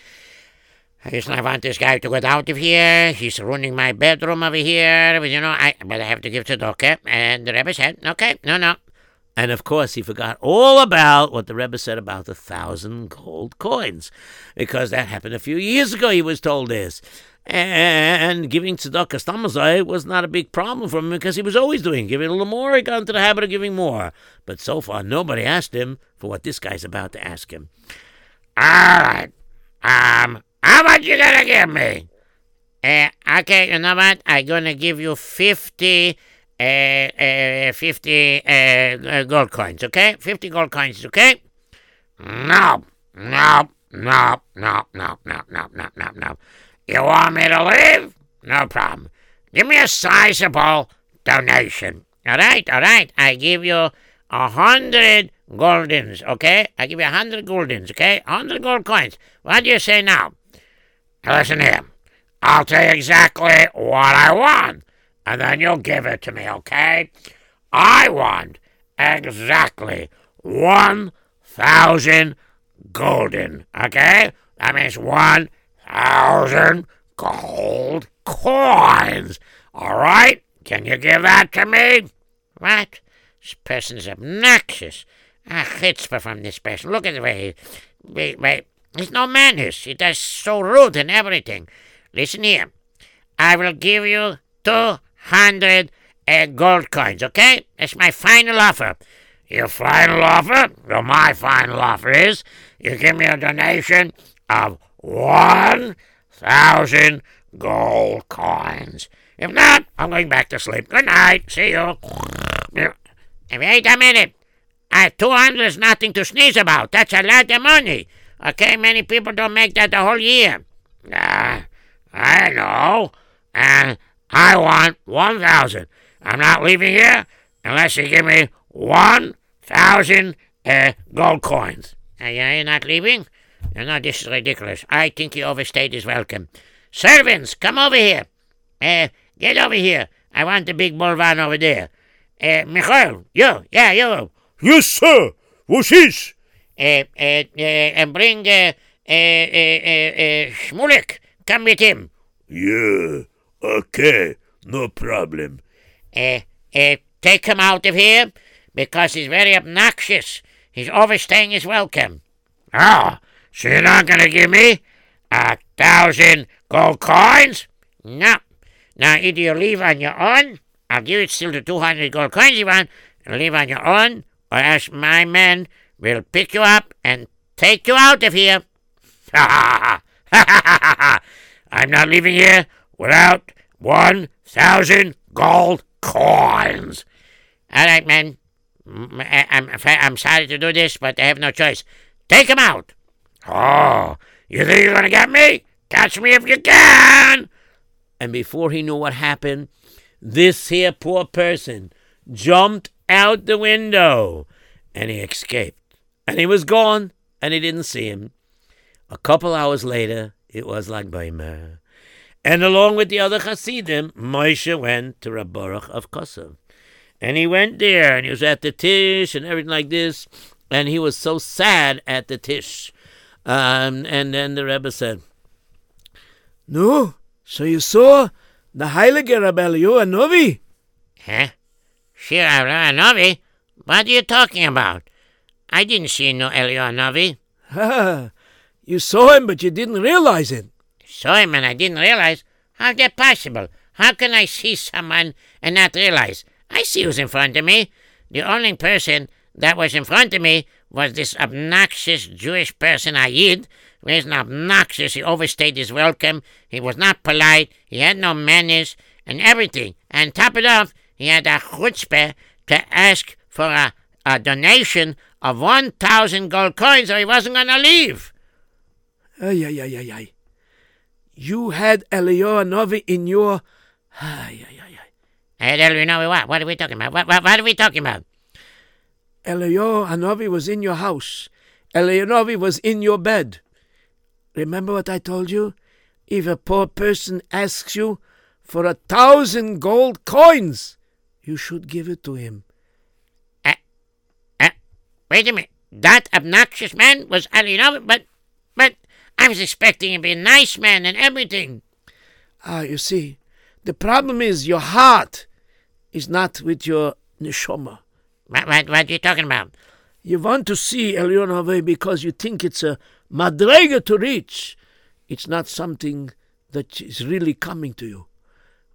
I want this guy to get out of here. He's ruining my bedroom over here. But, you know, I but I have to give tzedakah. And the Rebbe said, okay, no, no. And of course, he forgot all about what the Rebbe said about the thousand gold coins, because that happened a few years ago. He was told this, and giving tzedakah stamazai was not a big problem for him because he was always doing giving a little more. He got into the habit of giving more, but so far nobody asked him for what this guy's about to ask him. All right. Um, how much you gonna give me? Uh, okay, you know what? I'm gonna give you 50, uh, uh, 50 uh, uh, gold coins, okay? 50 gold coins, okay? No, no, no, no, no, no, no, no, no, no. You want me to leave? No problem. Give me a sizable donation. All right, all right. I give you a hundred goldens, okay? I give you a hundred goldens, okay? Hundred gold coins. What do you say? Now listen here. I'll tell you exactly what I want, and then you'll give it to me, okay? I want exactly one thousand golden, okay? That means one thousand gold coins. All right? Can you give that to me? What? This person's obnoxious. Ah, chutzpah from this person. Look at the way he... Wait, wait. He's no manners. He does so rude and everything. Listen here. I will give you 200 uh, gold coins, okay? That's my final offer. Your final offer? Well, my final offer is you give me a donation of 1,000 gold coins. If not, I'm going back to sleep. Good night. See you. Wait a minute. Uh, 200 is nothing to sneeze about. That's a lot of money. Okay, many people don't make that the whole year. Uh, I know. And I want 1,000. I'm not leaving here unless you give me 1,000 uh, gold coins. Uh, you're not leaving? No, no, this is ridiculous. I think he overstayed his welcome. Servants, come over here. Uh, get over here. I want the big bolvan over there. Uh, Michael, you, yeah, you. Yes, sir. What is? Uh, uh, uh, and bring uh, uh, uh, uh, uh, Shmulek. Come with him. Yeah. Okay. No problem. Uh, uh, take him out of here because he's very obnoxious. He's overstaying his welcome. Oh, so you're not going to give me a thousand gold coins? No. Now, either you leave on your own, I'll give it still the 200 gold coins you want, and leave on your own, or else my men will pick you up and take you out of here. Ha ha ha ha ha ha! I'm not leaving here without 1,000 gold coins. All right, men. I'm, I'm sorry to do this, but I have no choice. Take him out. Oh, you think you're going to get me? Catch me if you can. And before he knew what happened, this here poor person jumped out the window and he escaped. And he was gone and he didn't see him. A couple hours later, it was Lag Baimer. And along with the other Hasidim, Moshe went to Rabbaruch of Kosov. And he went there and he was at the Tish and everything like this. And he was so sad at the Tish. Um, and then the Rebbe said, No, so you saw the Heilige Rabbi Eliyahu Novi? Huh? Shir Novi? What are you talking about? I didn't see no Eliyahu Novi. You saw him, but you didn't realize it. Saw him and I didn't realize. How's that possible? How can I see someone and not realize? I see who's in front of me. The only person that was in front of me was this obnoxious Jewish person, I Ayid. He was obnoxious. He overstayed his welcome. He was not polite. He had no manners and everything. And top it off, he had a chutzpah to ask for a, a donation of 1,000 gold coins or he wasn't going to leave. Ay, ay, ay, ay, ay. You had Eliyahu Novi in your. Ay, ay, ay, ay. Hey, you know what? What are we talking about? What, what, what are we talking about? Eliyahu Hanovi was in your house. Eliyahu Hanovi was in your bed. Remember what I told you? If a poor person asks you for a thousand gold coins, you should give it to him. Eh, eh, wait a minute. That obnoxious man was but, but I was expecting him to be a nice man and everything. Ah, you see, the problem is your heart is not with your neshama. What, what, what are you talking about? You want to see Elyon Haveh because you think it's a madrega to reach. It's not something that is really coming to you.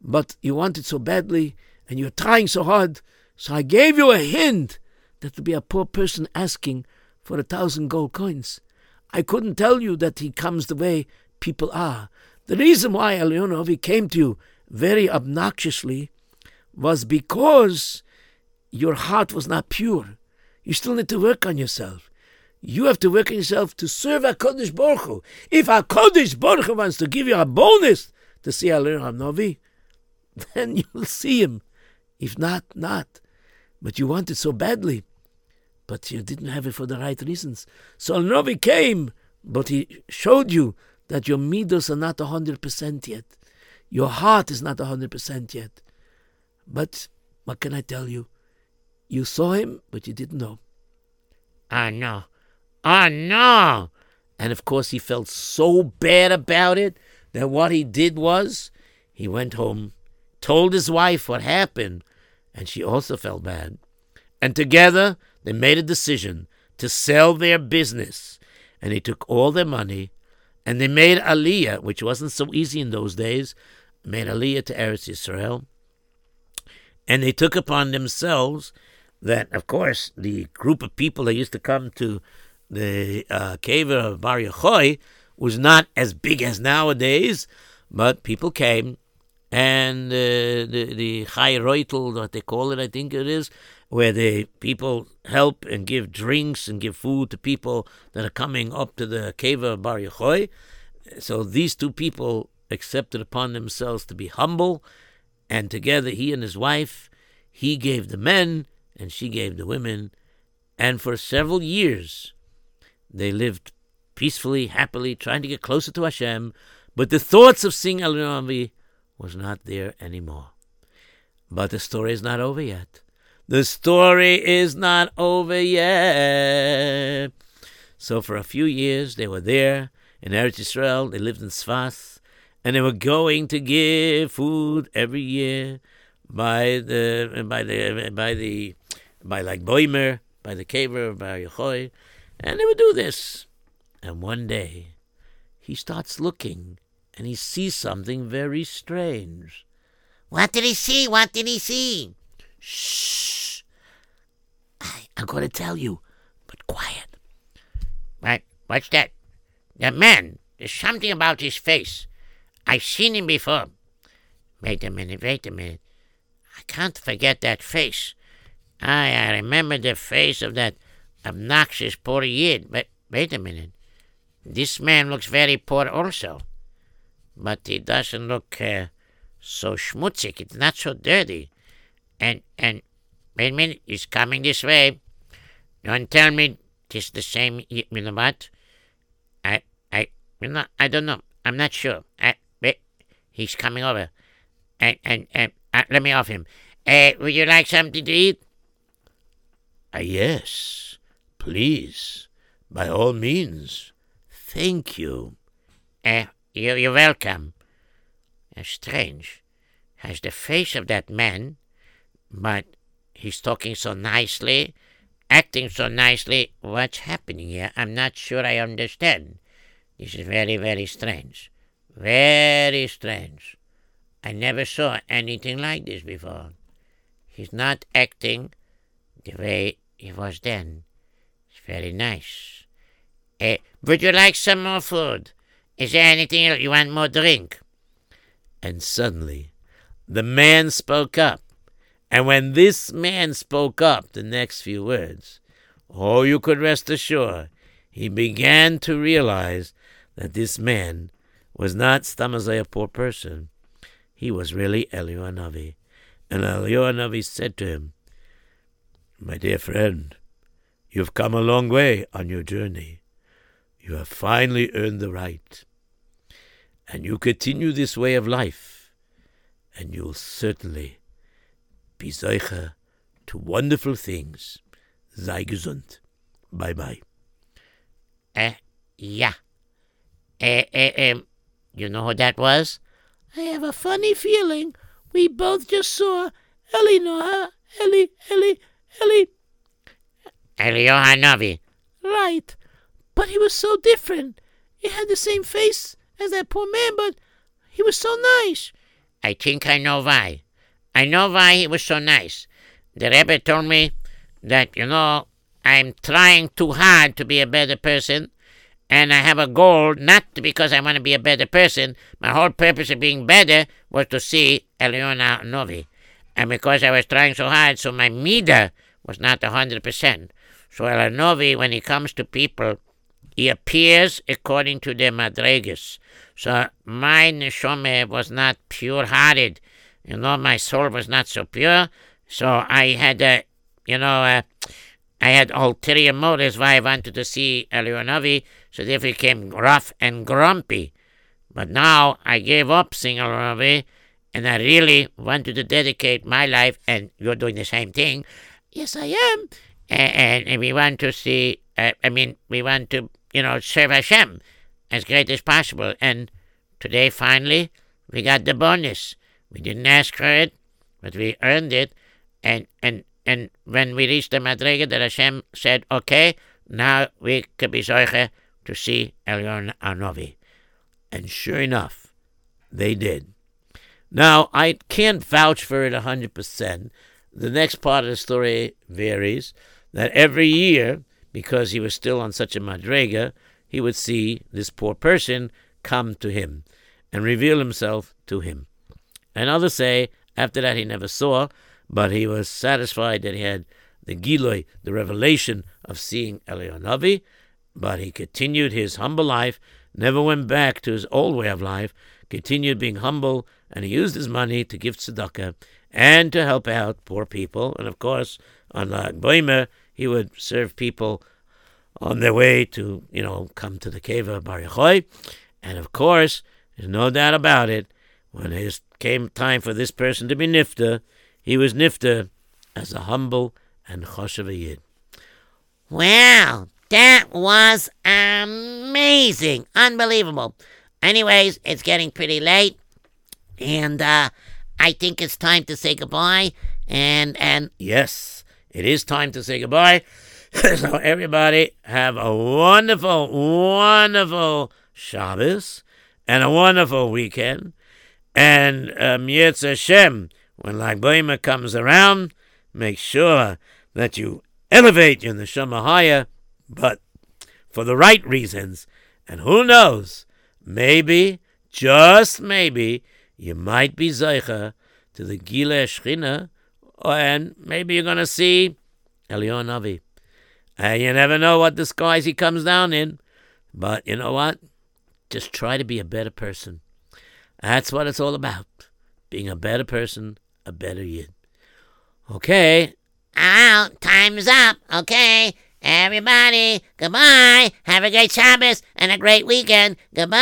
But you want it so badly and you're trying so hard. So I gave you a hint that to be a poor person asking for a thousand gold coins. I couldn't tell you that he comes the way people are. The reason why Elyon Haveh came to you very obnoxiously was because your heart was not pure. You still need to work on yourself. You have to work on yourself to serve HaKadosh Baruch Hu. If HaKadosh Baruch Hu wants to give you a bonus to see Elyon Haveh, then you'll see him. If not, not. But you want it so badly. But you didn't have it for the right reasons. So Novi came, but he showed you that your midos are not 100% yet. Your heart is not 100% yet. But what can I tell you? You saw him, but you didn't know. Oh, no. Oh, no. And of course, he felt so bad about it that what he did was he went home, told his wife what happened, and she also felt bad. And together, they made a decision to sell their business. And he took all their money and they made Aliyah, which wasn't so easy in those days, made Aliyah to Eretz Yisrael. And they took upon themselves that, of course, the group of people that used to come to the uh, cave of Bar Yochai was not as big as nowadays, but people came, and uh, the the Chai Reutel, what they call it, I think it is, where the people help and give drinks and give food to people that are coming up to the cave of Bar Yochai. So these two people accepted upon themselves to be humble, and together he and his wife, he gave the men and she gave the women, and for several years they lived peacefully, happily, trying to get closer to Hashem, but the thoughts of seeing El was not there anymore. But the story is not over yet. The story is not over yet. So for a few years they were there in Eretz Yisrael. They lived in Sfas, and they were going to give food every year by the by the by the by Lag Boimer, by the caver, by Yehoy, and they would do this. And one day, he starts looking, and he sees something very strange. What did he see? What did he see? Shh. I, I'm going to tell you, but quiet. What? What's that? The man. There's something about his face. I've seen him before. Wait a minute, wait a minute. I can't forget that face. I, I remember the face of that obnoxious poor Yid. But wait a minute. This man looks very poor also. But he doesn't look uh, so schmutzig. It's not so dirty. And, and, wait a minute. He's coming this way. Don't tell me it's the same, you know what? I, I, you know, I don't know. I'm not sure. I, wait, he's coming over. And, and, and uh, let me off him. Uh, would you like something to eat? Ah, yes, please, by all means. Thank you. Uh, you, you're welcome. Uh, strange. Has the face of that man, but he's talking so nicely, acting so nicely. What's happening here? I'm not sure I understand. This is very, very strange. Very strange. I never saw anything like this before. He's not acting the way he was then. It's very nice. Uh, would you like some more food? Is there anything else? You want more drink? And suddenly, the man spoke up. And when this man spoke up, the next few words, oh, you could rest assured, he began to realize that this man was not Stamazai, a poor person. He was really Eliyahu Navi. And Eliyahu Navi said to him, My dear friend, you've come a long way on your journey. You have finally earned the right. And you continue this way of life, and you'll certainly be Zeicher to wonderful things. Sei gesund. Bye bye. Eh, yeah. Eh, eh, eh. you know who that was? I have a funny feeling we both just saw Ellie Noah. Eli, Eli. Ellie. Eliyahu Novi. Right. But he was so different. He had the same face as that poor man, but he was so nice. I think I know why. I know why he was so nice. The Rebbe told me that, you know, I'm trying too hard to be a better person, and I have a goal not because I want to be a better person. My whole purpose of being better was to see Eliona Novi. And because I was trying so hard, so my meter was not a 100%. So Elanovi, when he comes to people, he appears according to their madregas. So my neshome was not pure-hearted. You know, my soul was not so pure. So I had, uh, you know, uh, I had ulterior motives why I wanted to see Elionovi, so therefore he became rough and grumpy. But now I gave up seeing Elionovi, and I really wanted to dedicate my life, and you're doing the same thing. Yes, I am. And, and we want to see, uh, I mean, we want to, you know, serve Hashem as great as possible. And today, finally, we got the bonus. We didn't ask for it, but we earned it. And and and when we reached the Madrega, that Hashem said, okay, now we could be zoiche to see Elyon Anovi. And sure enough, they did. Now, I can't vouch for it 100%. The next part of the story varies that every year, because he was still on such a madrega, he would see this poor person come to him and reveal himself to him. And others say after that he never saw, but he was satisfied that he had the Giloi, the revelation of seeing Elionavi, but he continued his humble life, never went back to his old way of life, continued being humble, and he used his money to give tzedakah and to help out poor people. And of course, on Lag Boimer, he would serve people on their way to, you know, come to the cave of Bar Yochai. And of course, there's no doubt about it, when it came time for this person to be nifta, he was nifta as a humble and choshev yid. Wow, that was amazing. Unbelievable. Anyways, it's getting pretty late. And uh, I think it's time to say goodbye. And and Yes, it is time to say goodbye. so everybody have a wonderful, wonderful Shabbos and a wonderful weekend. And um, Yetz Hashem, when Lag Boimer comes around, make sure that you elevate your neshama higher, but for the right reasons. And who knows, maybe, just maybe, you might be Zeicha to the Gile Shechina, and maybe you're going to see Elion Avi. And you never know what disguise he comes down in. But you know what? Just try to be a better person. That's what it's all about. Being a better person, a better yid. Okay. Ow, time's up. Okay. Everybody, goodbye. Have a great Shabbos and a great weekend. Goodbye.